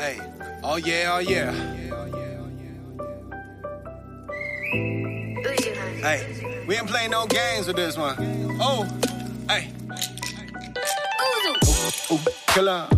Hey, oh yeah, oh yeah. Hey, we ain't playing no games with this one. Oh, hey. Ooh, ooh, killer.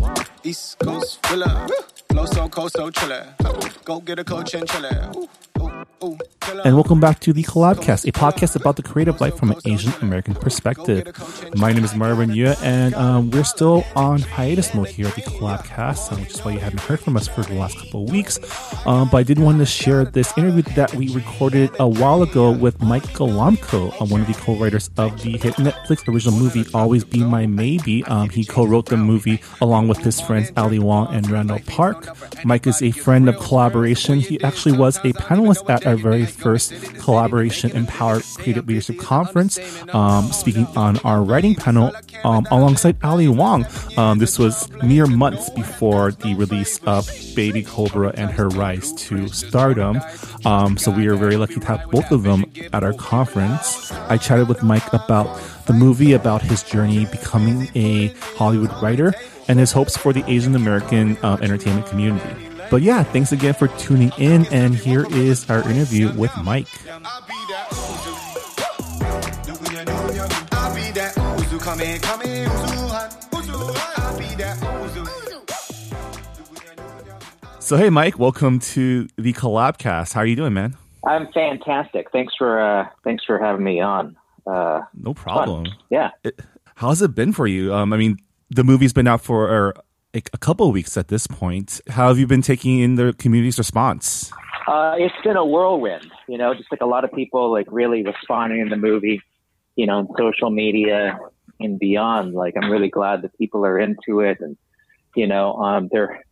East Coast filler. Flow so cold, so chiller. Go get a coach and chiller. Ooh, ooh, ooh. And welcome back to the Collabcast, a podcast about the creative life from an Asian American perspective. My name is Marvin Yueh, and um, we're still on hiatus mode here at the Collabcast, uh, which is why you haven't heard from us for the last couple of weeks. Um, but I did want to share this interview that we recorded a while ago with Mike Golamco, uh, one of the co-writers of the hit Netflix original movie Always Be My Maybe. Um, he co-wrote the movie along with his friends Ali Wong and Randall Park. Mike is a friend of collaboration. He actually was a panelist at our very first collaboration empowered creative leadership conference, um, speaking on our writing panel um, alongside Ali Wong. Um, this was mere months before the release of Baby Cobra and her rise to stardom. Um, so we are very lucky to have both of them at our conference. I chatted with Mike about the movie, about his journey becoming a Hollywood writer, and his hopes for the Asian American uh, entertainment community. But yeah, thanks again for tuning in, and here is our interview with Mike. I'll be that Uzu. Nukunya, nukunya. I'll be that Uzu. Come in, come in, Uzu. han. Uzu, han. I'll be that Uzu. Nukunya, nukunya. So hey, Mike, welcome to the Collabcast. How are you doing, man? I'm fantastic. Thanks for uh, thanks for having me on. Uh, No fun. problem. Yeah. How's it been for you? Um, I mean, the movie's been out for a, a couple of weeks at this point. How have you been taking in the community's response? Uh, it's been a whirlwind, you know, just like a lot of people like really responding to the movie, you know, on social media and beyond. Like I'm really glad that people are into it and, you know, um, they're,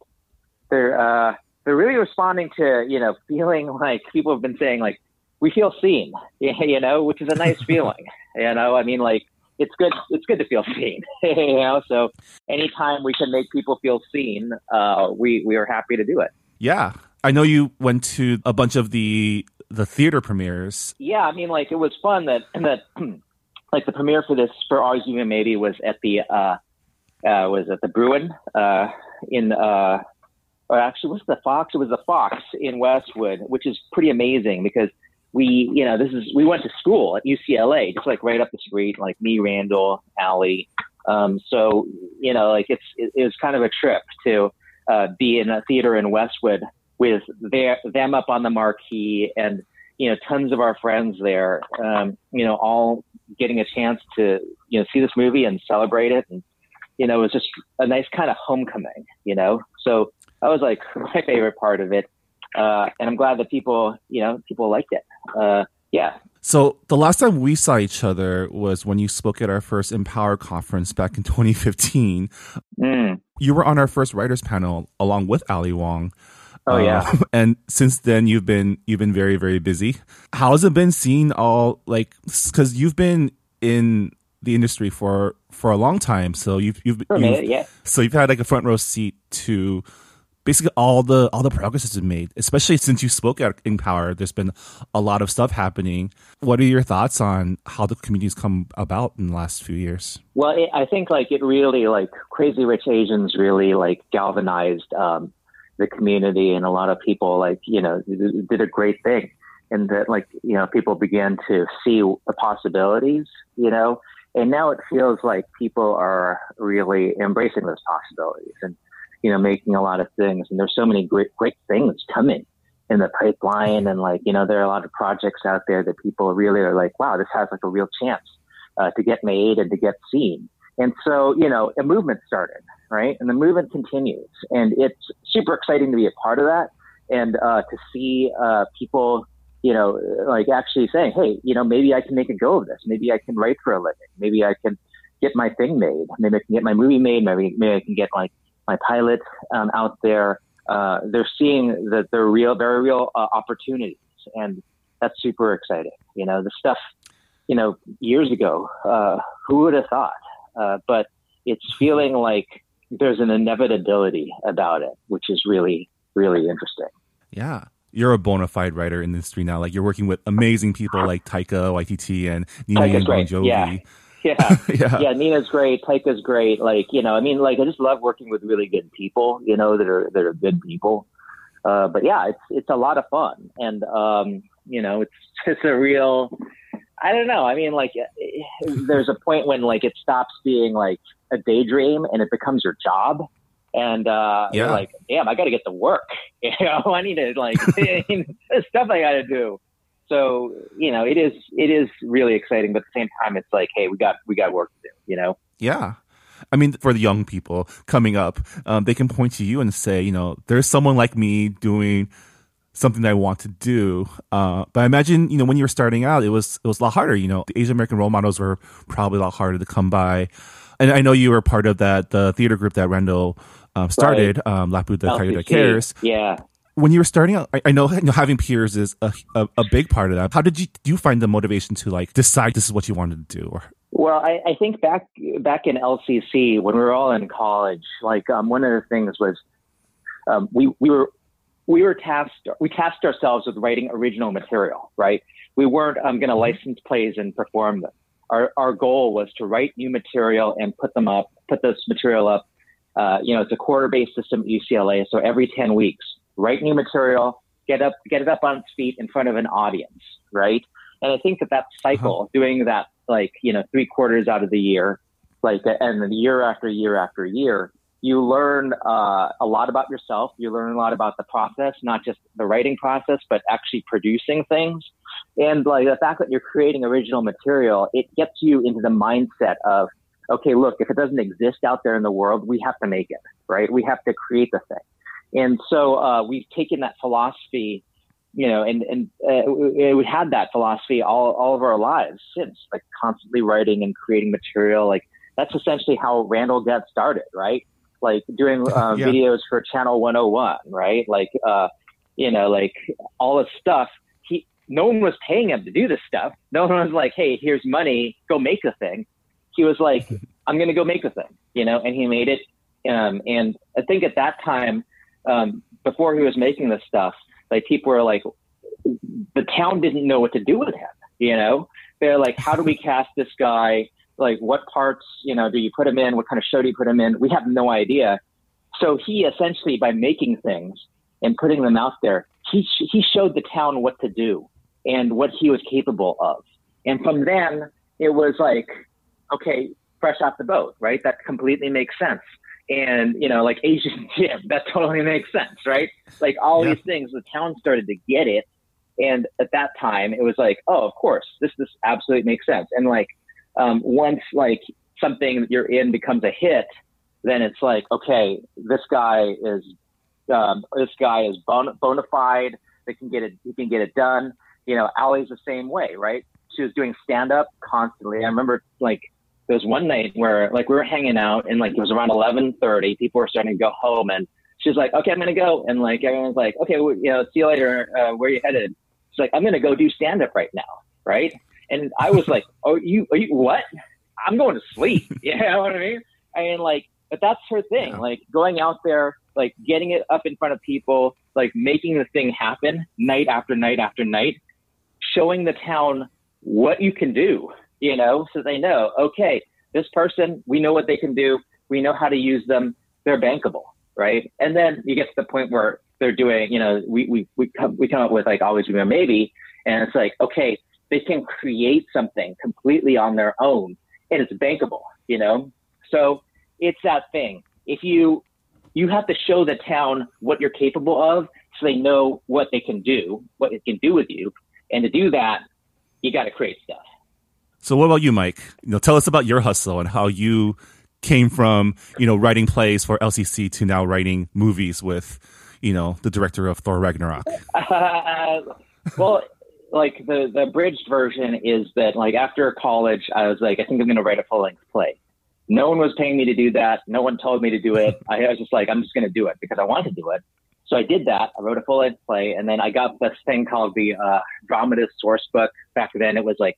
they're, uh, they're really responding to, you know, feeling like people have been saying like, we feel seen, you know, which is a nice feeling. You know, I mean, like, it's good. It's good to feel seen, you know. So anytime we can make people feel seen, uh, we we are happy to do it. Yeah, I know you went to a bunch of the the theater premieres. Yeah, I mean, like it was fun that that like the premiere for this for Always Be My Maybe was at the uh, uh, was at the Bruin uh, in uh, or actually was the Fox? It was the Fox in Westwood, which is pretty amazing because we you know this is we went to school at UCLA, just like right up the street, like me, Randall, Allie. Um, so you know, like it's it, it was kind of a trip to uh, be in a theater in Westwood with their them up on the marquee and you know tons of our friends there. Um, you know, all getting a chance to you know see this movie and celebrate it, and you know, it was just a nice kind of homecoming. You know, so that was like my favorite part of it. Uh, and I'm glad that people, you know, people liked it. Uh, yeah, So the last time we saw each other was when you spoke at our first Empower conference back in 2015. Mm. You were on our first writers panel along with Ali Wong. Oh, yeah. Uh, and since then you've been you've been very very busy. How has it been seeing all like cuz you've been in the industry for for a long time. So you've you've, you've yeah. so you've had like a front row seat to basically all the all the progress that's been made, especially since you spoke at Empower. There's been a lot of stuff happening. What are your thoughts on how the community's come about in the last few years? Well, it, I think like it really like Crazy Rich Asians really like galvanized um, the community, and a lot of people like you know did a great thing, and that like you know people began to see the possibilities, you know, and now it feels like people are really embracing those possibilities and you know making a lot of things, and there's so many great great things coming in the pipeline, and like you know there are a lot of projects out there that people really are like, wow, this has like a real chance uh, to get made and to get seen. And so, you know, a movement started, right? And the movement continues. And it's super exciting to be a part of that and uh, to see uh, people, you know, like actually saying, hey, you know, maybe I can make a go of this. Maybe I can write for a living. Maybe I can get my thing made. Maybe I can get my movie made. Maybe, maybe I can get like my pilot um, out there. Uh, they're seeing that there are real, there are real uh, opportunities. And that's super exciting. You know, the stuff, you know, years ago, uh, who would have thought? Uh, but it's feeling like there's an inevitability about it, which is really, really interesting. Yeah. You're a bona fide writer in the industry now. Like you're working with amazing people like Taika Waititi and Nina Taika's and Bon. Jovi. Yeah. yeah. yeah. yeah, Nina's great. Taika's great. Like, you know, I mean, like, I just love working with really good people, you know, that are, that are good people. Uh, but yeah, it's, it's a lot of fun. And, um, you know, it's, it's a real, I don't know. I mean, like, there's a point when like it stops being like a daydream and it becomes your job. And, uh, Yeah. you're like, damn, I got to get to work. You know, I need to like, there's stuff I got to do. So, you know, it is, it is really exciting, but at the same time, it's like, hey, we got, we got work to do, you know? Yeah. I mean, for the young people coming up, um, they can point to you and say, you know, there's someone like me doing something that I want to do. Uh, but I imagine, you know, when you were starting out, it was it was a lot harder. You know, the Asian American role models were probably a lot harder to come by. And I know you were part of that the theater group that Randall um, started, um, Lapu the Cares. Yeah. When you were starting out, I, I know, you know having peers is a, a, a big part of that. How did you do you find the motivation to like decide this is what you wanted to do? Or Well, I, I think back back in LCC when we were all in college, like um, one of the things was um, we we were we were tasked we tasked ourselves with writing original material, right? We weren't um, going to license plays and perform them. Our our goal was to write new material and put them up, put this material up. Uh, you know, it's a quarter based system at UCLA, so every ten weeks, write new material, get up get it up on its feet in front of an audience, right? And I think that that cycle, doing that like, you know, three quarters out of the year, like, and then year after year after year, you learn uh, a lot about yourself. You learn a lot about the process, not just the writing process, but actually producing things. And like the fact that you're creating original material, it gets you into the mindset of, okay, look, if it doesn't exist out there in the world, we have to make it, right? We have to create the thing. And so uh, we've taken that philosophy you know, and and uh, we, had that philosophy all all of our lives since, like constantly writing and creating material. Like that's essentially how Randall got started, right? Like doing uh, Yeah. videos for Channel 101, right? Like, uh, you know, like all this stuff. He no one was paying him to do this stuff. No one was like, hey, here's money, go make a thing. He was like, I'm gonna go make a thing, you know, and he made it. Um, and I think at that time, um, before he was making this stuff, like people were like, the town didn't know what to do with him. You know, they're like, how do we cast this guy? Like, what parts, you know, do you put him in? What kind of show do you put him in? We have no idea. So he essentially, by making things and putting them out there, he he showed the town what to do and what he was capable of. And from then, it was like, okay, fresh off the boat, right? That completely makes sense. And you know, like Asian Jim, that totally makes sense, right? Like all Yeah. these things, the town started to get it. And at that time, it was like, oh, of course, this this absolutely makes sense. And like, um, once like something that you're in becomes a hit, then it's like, okay, this guy is um, this guy is bona, bona fide. They can get it. He can get it done. You know, Allie's the same way, right? She was doing stand up constantly. I remember like there was one night where like we were hanging out and like it was around eleven thirty. People were starting to go home, and she's like, "Okay, I'm gonna go." And like everyone's like, "Okay, well, you know, see you later. Uh, where you headed?" She's like, "I'm gonna go do stand up right now." Right? And I was like, "Oh, you? Are you what? I'm going to sleep." You know what I mean? I mean, like, but that's her thing. Yeah. Like going out there, like getting it up in front of people, like making the thing happen night after night after night, showing the town what you can do, you know, so they know, okay, this person, we know what they can do. We know how to use them. They're bankable, right? And then you get to the point where they're doing, you know, we, we, we come, we come up with like always be a maybe. And it's like, okay, they can create something completely on their own and it's bankable, you know? So it's that thing. If you, you have to show the town what you're capable of so they know what they can do, what it can do with you. And to do that, you got to create stuff. So what about you, Mike? You know, tell us about your hustle and how you came from, you know, writing plays for LCC to now writing movies with, you know, the director of Thor Ragnarok. Uh, well, like the the abridged version is that like after college, I was like, I think I'm going to write a full length play. No one was paying me to do that. No one told me to do it. I was just like, I'm just going to do it because I want to do it. So I did that. I wrote a full length play, and then I got this thing called the uh, Dramatist Source Book. Back then, it was like,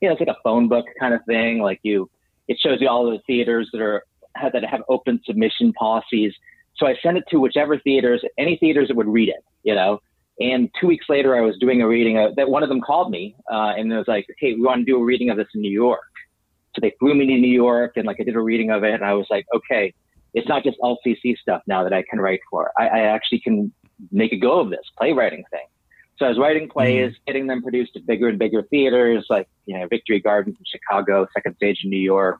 you know, it's like a phone book kind of thing. Like you, it shows you all the theaters that are that have open submission policies. So I sent it to whichever theaters, any theaters that would read it, you know. And two weeks later, I was doing a reading of, that. One of them called me uh, and it was like, "Hey, we want to do a reading of this in New York." So they flew me to New York and like I did a reading of it and I was like, okay, it's not just LCC stuff now that I can write for. I, I actually can make a go of this playwriting thing. So I was writing plays, mm getting them produced at bigger and bigger theaters, like you know Victory Gardens in Chicago, Second Stage in New York,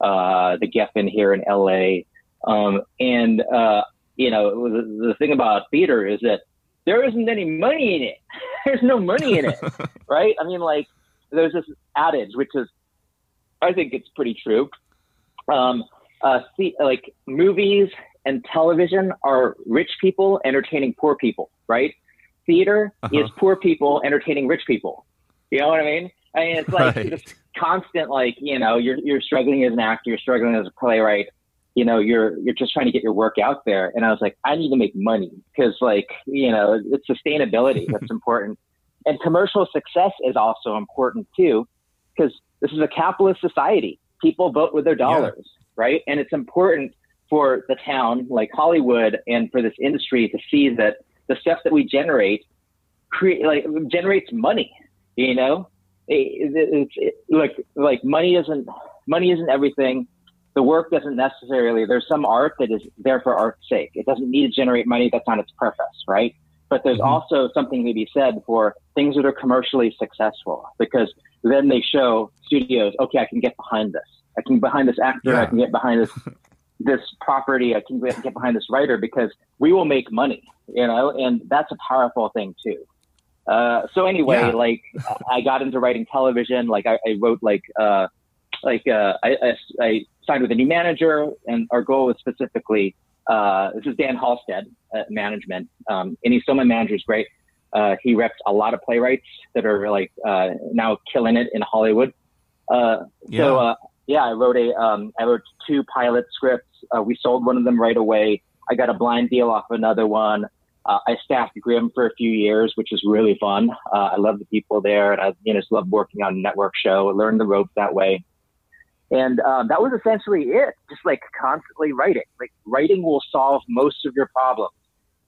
uh, the Geffen here in LA, um, and uh, you know the, the thing about theater is that there isn't any money in it. There's no money in it, right? I mean, like there's this adage, which is, I think it's pretty true. Um, uh, see, like movies and television are rich people entertaining poor people, right? Theater uh-huh. is poor people entertaining rich people. You know what I mean? I mean, it's like right. this constant, like you know, you're you're struggling as an actor, you're struggling as a playwright. You know, you're you're just trying to get your work out there. And I was like, I need to make money because, like, you know, it's sustainability that's important, and commercial success is also important too, because this is a capitalist society. People vote with their dollars, yeah. right? And it's important for the town, like Hollywood, and for this industry to see that the stuff that we generate create like generates money. You know, it, it, it, like like money isn't money isn't everything. The work doesn't necessarily. There's some art that is there for art's sake. It doesn't need to generate money. That's not its purpose, right? But there's mm-hmm. also something to be said for things that are commercially successful because then they show studios, okay, I can get behind this. I can behind this actor. Yeah. I can get behind this this property. I can get behind this writer because we will make money, you know, and that's a powerful thing too. Uh, so anyway, yeah. like I got into writing television. Like I, I wrote like uh, like uh, I, I, I, signed with a new manager, and our goal was specifically uh, this is Dan Halstead management, um, and he's still my manager. Is great. Uh, he reps a lot of playwrights that are like uh, now killing it in Hollywood. Uh, yeah. So uh, yeah, I wrote a um, I wrote two pilot scripts. Uh, we sold one of them right away. I got a blind deal off another one. Uh, I staffed Grimm for a few years, which was really fun. Uh, I love the people there, and I you know just love working on a network show. I learned the ropes that way, and um, that was essentially it. Just like constantly writing. Like writing will solve most of your problems.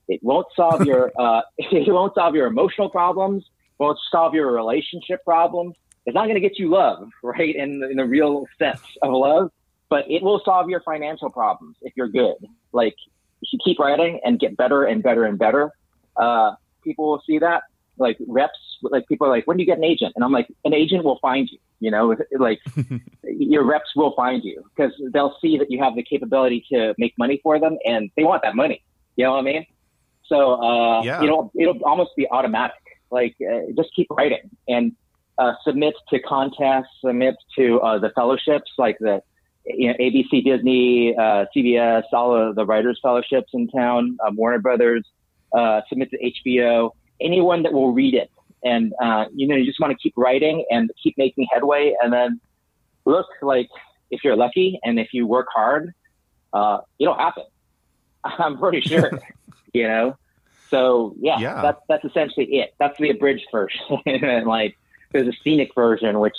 It won't solve your uh, it won't solve your emotional problems. Won't solve your relationship problems it's not going to get you love, right? In, in the real sense of love, but it will solve your financial problems if you're good. Like, if you keep writing and get better and better and better, uh, people will see that. Like reps, like people are like, when do you get an agent? And I'm like, an agent will find you. You know, like your reps will find you because they'll see that you have the capability to make money for them, and they want that money. You know what I mean? So, uh, yeah. you know, it'll almost be automatic. Like, uh, just keep writing and uh, submit to contests, submit to uh, the fellowships like the you know, ABC, Disney, uh, CBS, all of the writers fellowships in town, um, Warner Brothers, uh, submit to HBO, anyone that will read it. And, uh, you know, you just want to keep writing and keep making headway. And then look, like, if you're lucky and if you work hard, uh, it'll happen. I'm pretty sure, you know? So yeah, yeah, that's, that's essentially it. That's the abridged version. and like, there's a scenic version which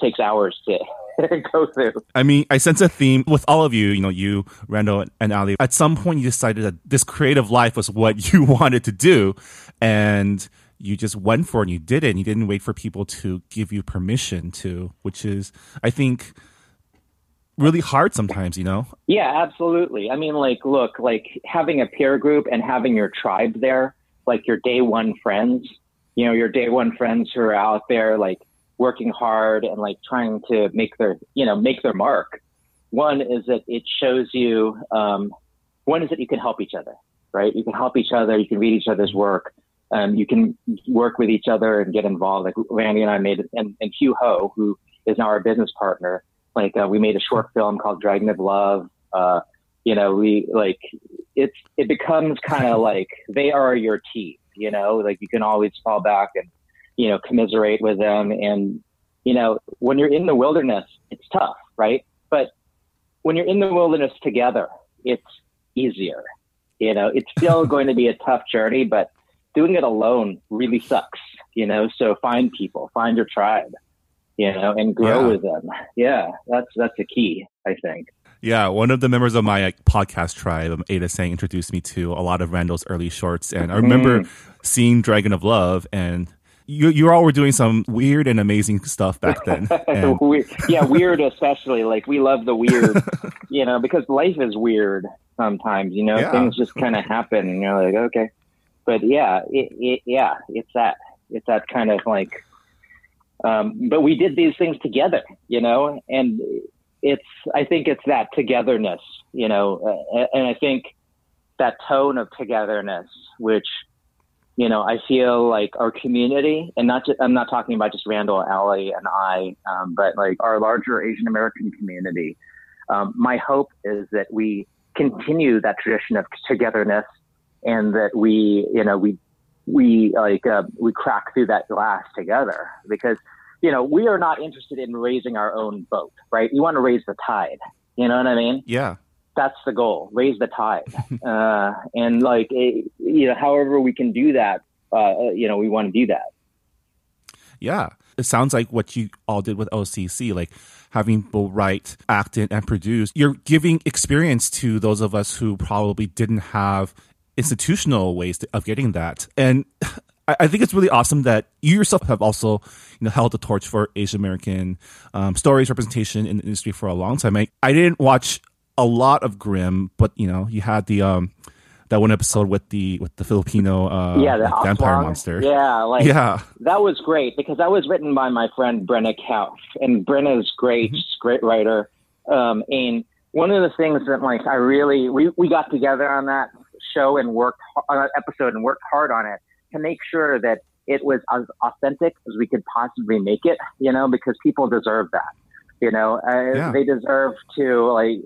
takes hours to go through. I mean, I sense a theme with all of you. You know, you, Randall, and Ali. At some point, you decided that this creative life was what you wanted to do, and you just went for it and you did it. And you didn't wait for people to give you permission to, which is, I think, really hard sometimes. You know? Yeah, absolutely. I mean, like, look, like having a peer group and having your tribe there, like your day one friends you know, your day one friends who are out there like working hard and like trying to make their, you know, make their mark. One is that it shows you, um, one is that you can help each other, right? You can help each other. You can read each other's work. Um, you can work with each other and get involved. Like Randy and I made, and, and Hieu Ho, who is now our business partner, like uh, we made a short film called Dragon of Love. Uh, you know, we like it's it becomes kind of like they are your team you know, like you can always fall back and, you know, commiserate with them. And, you know, when you're in the wilderness, it's tough, right? But when you're in the wilderness together, it's easier. You know, it's still going to be a tough journey, but doing it alone really sucks, you know, so find people, find your tribe, you know, and grow yeah. with them. Yeah, that's, that's the key, I think. Yeah, one of the members of my like, podcast tribe, um, Ada Sang, introduced me to a lot of Randall's early shorts, and I remember mm. seeing Dragon of Love, and you you all were doing some weird and amazing stuff back then. And... yeah, weird especially. Like we love the weird, you know, because life is weird sometimes. You know, yeah. things just kind of happen, and you're like, okay. But yeah, it, it, yeah, it's that it's that kind of like. Um, but we did these things together, you know, and it's I think it's that togetherness, you know, uh, and I think that tone of togetherness, which you know, I feel like our community, and not just, I'm not talking about just Randall, Allie, and I, um, but like our larger Asian American community. Um, my hope is that we continue that tradition of togetherness, and that we, you know, we we like uh, we crack through that glass together because you know we are not interested in raising our own boat, right? You want to raise the tide. You know what I mean? Yeah that's the goal raise the tide uh, and like it, you know however we can do that uh, you know we want to do that yeah it sounds like what you all did with LCC like having people write act in and produce you're giving experience to those of us who probably didn't have institutional ways to, of getting that and I think it's really awesome that you yourself have also, you know, held the torch for Asian American um, stories representation in the industry for a long time. I, I didn't watch a lot of Grimm, but you know, you had the um that one episode with the with the Filipino uh yeah, the like vampire monster. Yeah, like yeah. that was great because that was written by my friend Brenna Kouf. And Brenna's great, mm-hmm. great writer. Um and one of the things that like I really we, we got together on that show and worked on that episode and worked hard on it to make sure that it was as authentic as we could possibly make it, you know, because people deserve that. You know, uh, yeah. they deserve to like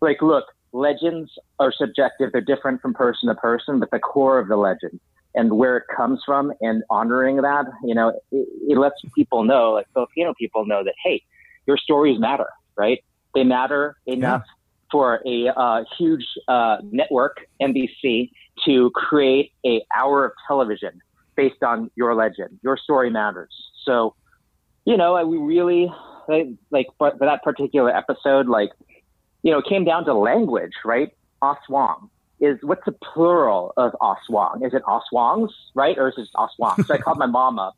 like, look, legends are subjective. They're different from person to person, but the core of the legend and where it comes from and honoring that, you know, it, it lets people know, like Filipino people know that, hey, your stories matter, right? They matter enough yeah. for a uh, huge uh, network, NBC, to create a hour of television based on your legend. Your story matters. So, you know, we really like for, for that particular episode, like you know, it came down to language, right? Aswang is what's the plural of Aswang? Is it Aswangs, right? Or is it Aswang? So I called my mom up,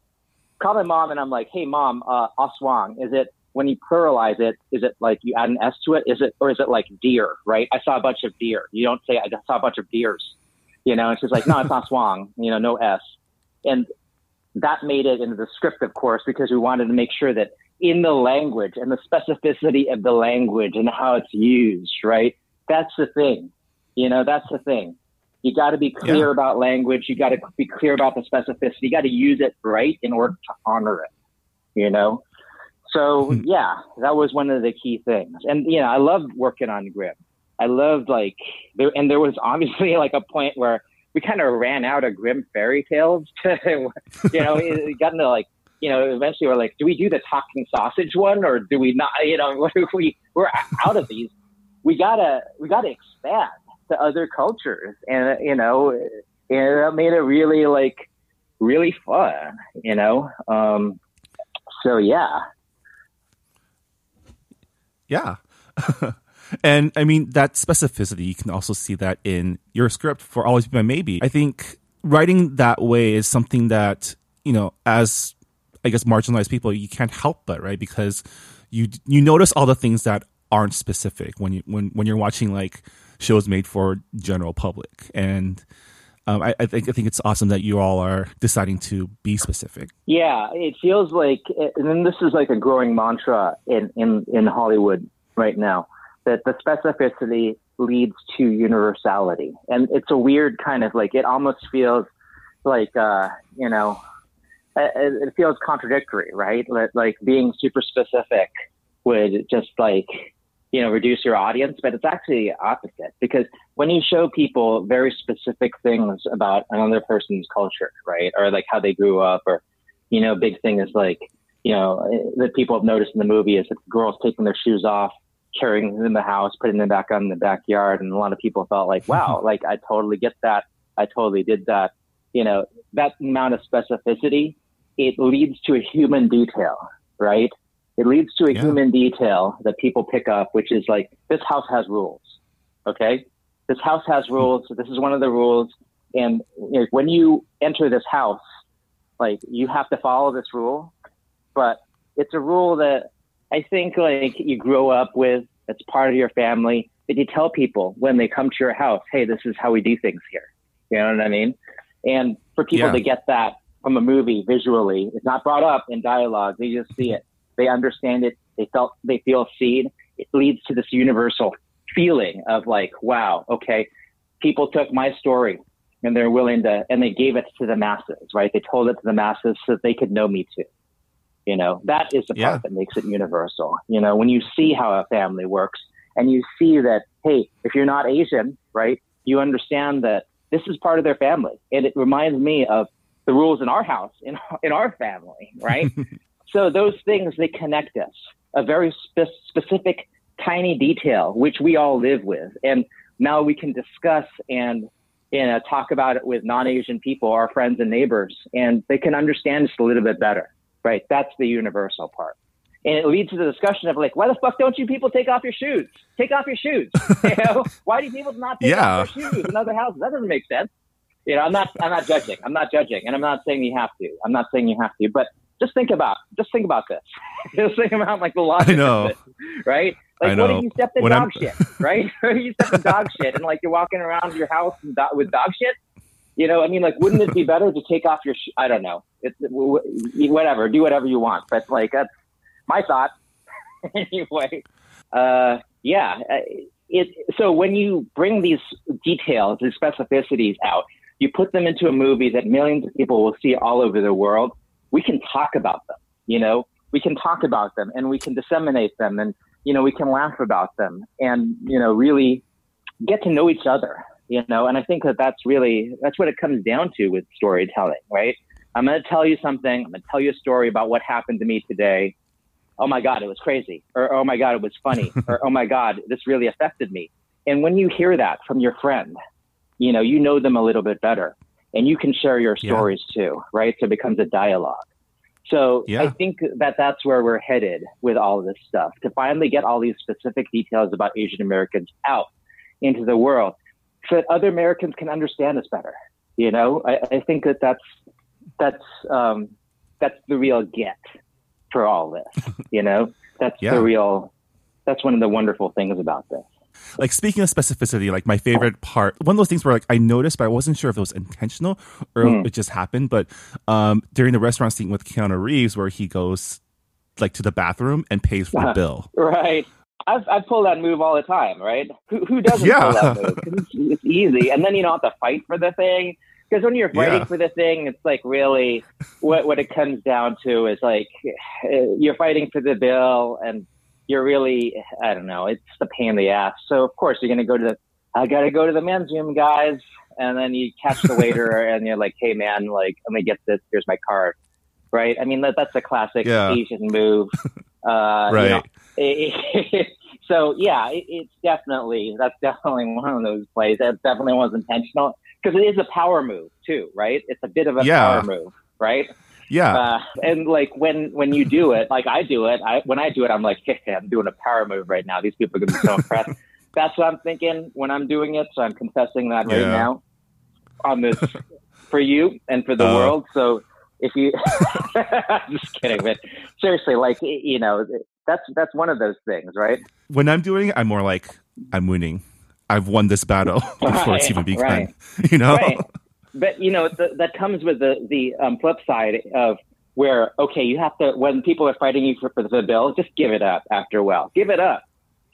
called my mom, and I'm like, hey, mom, uh, Aswang, is it when you pluralize it, is it like you add an S to it? Is it, or is it like deer, right? I saw a bunch of deer. You don't say, I just saw a bunch of deers, you know, and she's like, no, it's Aswang, you know, no S. And that made it into the script, of course, because we wanted to make sure that in the language and the specificity of the language and how it's used, right? That's the thing. You know, that's the thing. You got to be clear yeah. about language. You got to be clear about the specificity. You got to use it right in order to honor it, you know? So, hmm. yeah, that was one of the key things. And, you know, I love working on Grimm. I loved, like, there, and there was obviously like a point where we kind of ran out of Grimm fairy tales. To, you know, it got into like you know, eventually we're like, do we do the talking sausage one or do we not? You know, we we're out of these? We gotta we gotta expand to other cultures, and you know, and that made it really like really fun. You know, um, so yeah, yeah. And I mean that specificity you can also see that in your script for Always Be My Maybe. I think writing that way is something that you know as I guess marginalized people, you can't help but right because you you notice all the things that aren't specific when you when when you're watching like shows made for general public and. Um, I, I, think I think it's awesome that you all are deciding to be specific. Yeah, it feels like, and then this is like a growing mantra in, in, in Hollywood right now that the specificity leads to universality, and it's a weird kind of like it almost feels like uh, you know it feels contradictory, right? Like being super specific would just like, you know, reduce your audience, but it's actually the opposite because when you show people very specific things about another person's culture, right? Or like how they grew up or, you know, big thing is like, you know, that people have noticed in the movie is that girls taking their shoes off, carrying them in the house, putting them back on the backyard. And a lot of people felt like, wow, like I totally get that. I totally did that. You know, that amount of specificity it leads to a human detail, right? It leads to a yeah. human detail that people pick up, which is like, this house has rules. Okay. This house has hmm. rules. So this is one of the rules. And you know, when you enter this house, like you have to follow this rule, but it's a rule that I think like you grow up with. It's part of your family that you tell people when they come to your house, hey, this is how we do things here. You know what I mean? And for people Yeah. to get that from a movie visually, it's not brought up in dialogue. They just see it. They understand it. They felt, they feel seen. It leads to this universal feeling of like, wow, okay, people took my story and they're willing to, and they gave it to the masses, right? They told it to the masses so that they could know me too. You know, that is the part Yeah. that makes it universal. You know, when you see how a family works and you see that, hey, if you're not Asian, right, you understand that this is part of their family. And it reminds me of the rules in our house, in, in our family, right? so those things, they connect us. A very spe- specific, tiny detail, which we all live with. And now we can discuss and you know, talk about it with non-Asian people, our friends and neighbors, and they can understand us a little bit better, right? That's the universal part. And it leads to the discussion of like, why the fuck don't you people take off your shoes? Take off your shoes. You know, why do people not take Yeah. off their shoes in other houses? That doesn't make sense. You know, I'm not, I'm not judging. I'm not judging, and I'm not saying you have to. I'm not saying you have to, but just think about, just think about this. just think about like the logic I know. of this, right? Like, I what if you in When I'm- dog shit, right? you step in dog shit, and like you're walking around your house and do- with dog shit. You know, I mean, like, wouldn't it be better to take off your? Sh- I don't know. It's whatever. Do whatever you want, but like that's my thought. anyway, uh, yeah. uh, It so when you bring these details, these specificities out, you put them into a movie that millions of people will see all over the world. We can talk about them. You know, we can talk about them and we can disseminate them and you know we can laugh about them and you know really get to know each other you know and i think that that's really that's what it comes down to with storytelling right? I'm going to tell you something i'm going to tell you a story about what happened to me today. Oh my god it was crazy or oh my god it was funny or oh my god this really affected me. And when you hear that from your friend you know you know them a little bit better and you can share your Yeah. stories too right? So it becomes a dialogue. So Yeah. I think that that's where we're headed with all of this stuff to finally get all these specific details about Asian Americans out into the world so that other Americans can understand us better. You know, I, I think that that's, that's, um, that's the real get for all this, you know, that's Yeah. the real, that's one of the wonderful things about this. like speaking of specificity, like my favorite part, one of those things where like I noticed, but I wasn't sure if it was intentional or Hmm. it just happened. But um, during the restaurant scene with Keanu Reeves, where he goes like to the bathroom and pays for the Uh-huh. bill. Right. I've, I pull that move all the time, right? Who, who doesn't Yeah. pull that move? It's, it's easy. And then you don't have to fight for the thing. Because when you're fighting Yeah. for the thing, it's like really what, what it comes down to is like uh, you're fighting for the bill and you're really, I don't know, it's the pain in the ass. So, of course, you're going to go to the, I got to go to the men's room, guys. And then you catch the waiter and you're like, hey, man, like, let me get this. Here's my card. Right. I mean, that, that's a classic Yeah. Asian move. Uh, you right. know, so yeah, it, it's definitely that's definitely one of those plays. That definitely was intentional because it is a power move too, right? It's a bit of a Yeah. power move, right? yeah. Uh, and like when when you do it, like I do it, I when I do it, I'm like, hey, I'm doing a power move right now. These people are gonna be so impressed. That's what I'm thinking when I'm doing it. So I'm confessing that right Yeah. now on this for you and for the Uh. world. So if you, I'm just kidding, but seriously, like you know, that's that's one of those things, right? when I'm doing it, I'm more like I'm winning. I've won this battle before it's Right, even begun. right. You know? right. But you know th- that comes with the the um, flip side of where okay, you have to when people are fighting you for, for the bill, just give it up after a while. Give it up.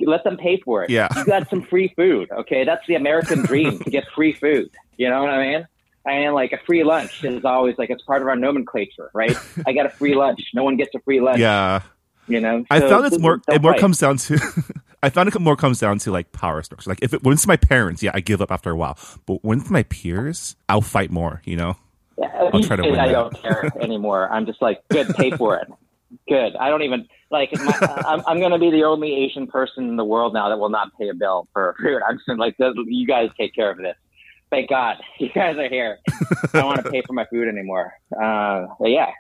Let them pay for it. Yeah. You got some free food. Okay, that's the American dream to get free food. You know what I mean? Mean, like a free lunch is always like it's part of our nomenclature, right? I got a free lunch. No one gets a free lunch. Yeah. You know. I found it's more. It more fight. comes down to. I found it more comes down to like power structure. Like if it when it's my parents, yeah, I give up after a while. But when it's my peers, I'll fight more. You know. Yeah, I'll try to win I that. don't care anymore. I'm just like, good, pay for it. Good. I don't even like. My, uh, I'm, I'm going to be the only Asian person in the world now that will not pay a bill for food. I'm just like, you guys take care of this. Thank God you guys are here. I don't want to pay for my food anymore. Uh, but yeah,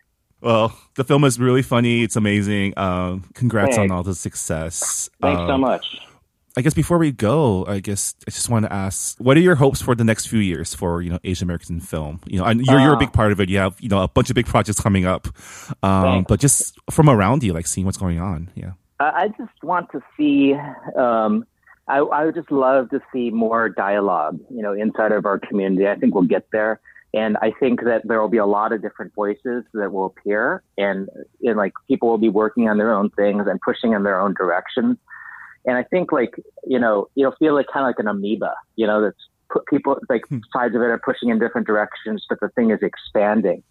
Well, the film is really funny. It's amazing. Um, congrats on all the success. thanks so Um, much. I guess before we go, I guess I just want to ask, what are your hopes for the next few years for you know Asian American film? You know, and you're you're a big part of it. You have you know a bunch of big projects coming up, um, but just from around you, like seeing what's going on. Yeah, I just want to see. Um, I, I would just love to see more dialogue, you know, inside of our community. I think we'll get there. And I think that there will be a lot of different voices that will appear and, and like people will be working on their own things and pushing in their own directions. And I think like, you know, you'll feel like kind of like an amoeba, you know, that's put people like hmm. sides of it are pushing in different directions, but the thing is expanding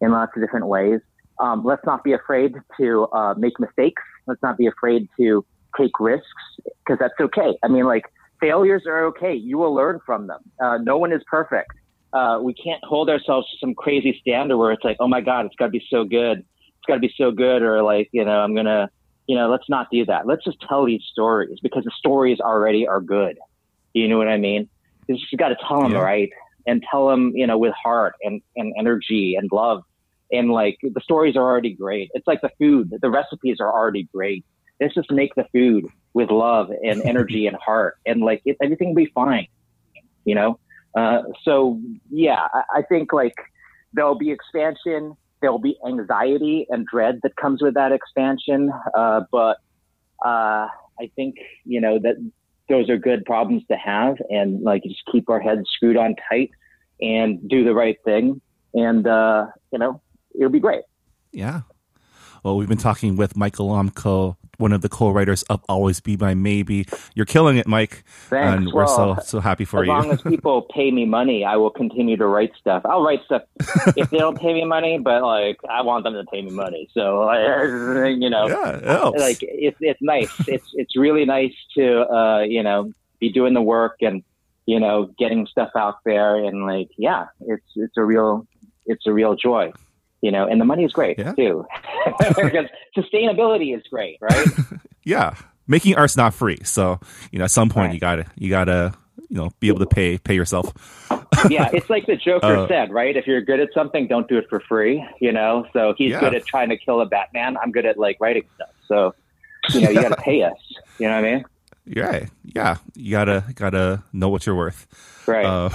in lots of different ways. Um, let's not be afraid to uh, make mistakes. Let's not be afraid to take risks because that's okay. I mean, like failures are okay. You will learn from them. Uh, no one is perfect. Uh, we can't hold ourselves to some crazy standard where it's like, oh my God, it's got to be so good. It's got to be so good. Or like, you know, I'm going to, you know, let's not do that. Let's just tell these stories because the stories already are good. You know what I mean? You just got to tell them yeah. right and tell them, you know, with heart and, and energy and love. And like the stories are already great. It's like the food, the recipes are already great. Let's just make the food with love and energy and heart, and like it, everything will be fine. You know. Uh, so yeah, I, I think like there'll be expansion. There'll be anxiety and dread that comes with that expansion. Uh, but uh, I think you know that those are good problems to have, and like just keep our heads screwed on tight and do the right thing, and uh, you know it'll be great. Yeah. Well, we've been talking with Michael Golamco, one of the co-writers of Always Be My Maybe. You're killing it, Mike. Thanks. And we're well, so so happy for as you. As long as people pay me money, I will continue to write stuff. I'll write stuff if they don't pay me money, but like I want them to pay me money. So you know, yeah, it like it's it's nice. it's it's really nice to uh, you know be doing the work and you know getting stuff out there and like yeah, it's it's a real it's a real joy you know, and the money is great yeah. too, because sustainability is great, right? yeah, making art's not free, so you know, at some point right. you gotta you gotta you know be able to pay pay yourself. yeah, it's like the Joker uh, said, right? If you're good at something, don't do it for free. You know, so he's yeah. good at trying to kill a Batman. I'm good at like writing stuff. So you know, you got to pay us. You know what I mean? Yeah, yeah. You gotta gotta know what you're worth. Right. Uh,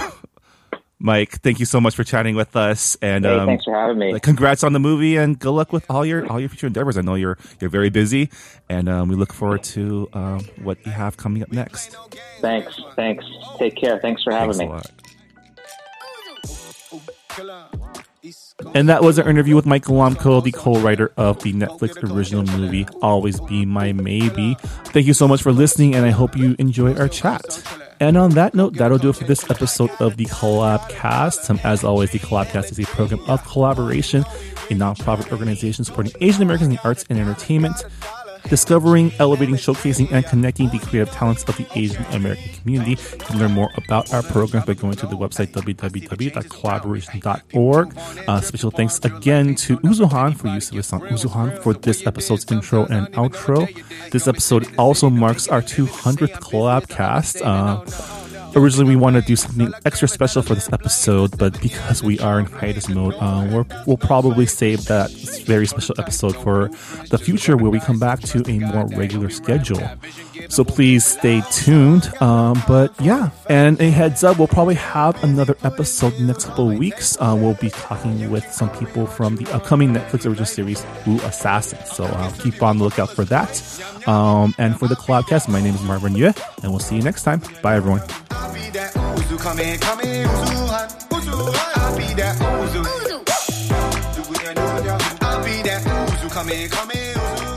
Mike, thank you so much for chatting with us. And hey, um, thanks for having me. Congrats on the movie, and good luck with all your all your future endeavors. I know you're you're very busy, and um, we look forward to um, what you have coming up next. Thanks, thanks. Take care. Thanks for having thanks me. And that was our interview with Michael Golamco, the co-writer of the Netflix original movie "Always Be My Maybe." Thank you so much for listening, and I hope you enjoyed our chat. And on that note, that'll do it for this episode of the Collabcast. Um, as always, the Collabcast is a program of collaboration, a nonprofit organization supporting Asian Americans in the arts and entertainment discovering, elevating, showcasing, and connecting the creative talents of the Asian American community. You can learn more about our programs by going to the website www.collaboration.org. Uh, special thanks again to Uzuhan for use of the song Uzuhan for this episode's intro and outro. This episode also marks our 200th collab cast. Uh, originally we wanted to do something extra special for this episode, but because we are in hiatus mode, uh, we will probably save that very special episode for the future where we come back to a more regular schedule. So please stay tuned. Um, but yeah, and a heads up, we'll probably have another episode next couple of weeks. Uh, we'll be talking with some people from the upcoming Netflix original series, Wu Assassin. So uh, keep on the lookout for that. Um, and for the Collabcast, my name is Marvin Yueh, and we'll see you next time. Bye, everyone. Come come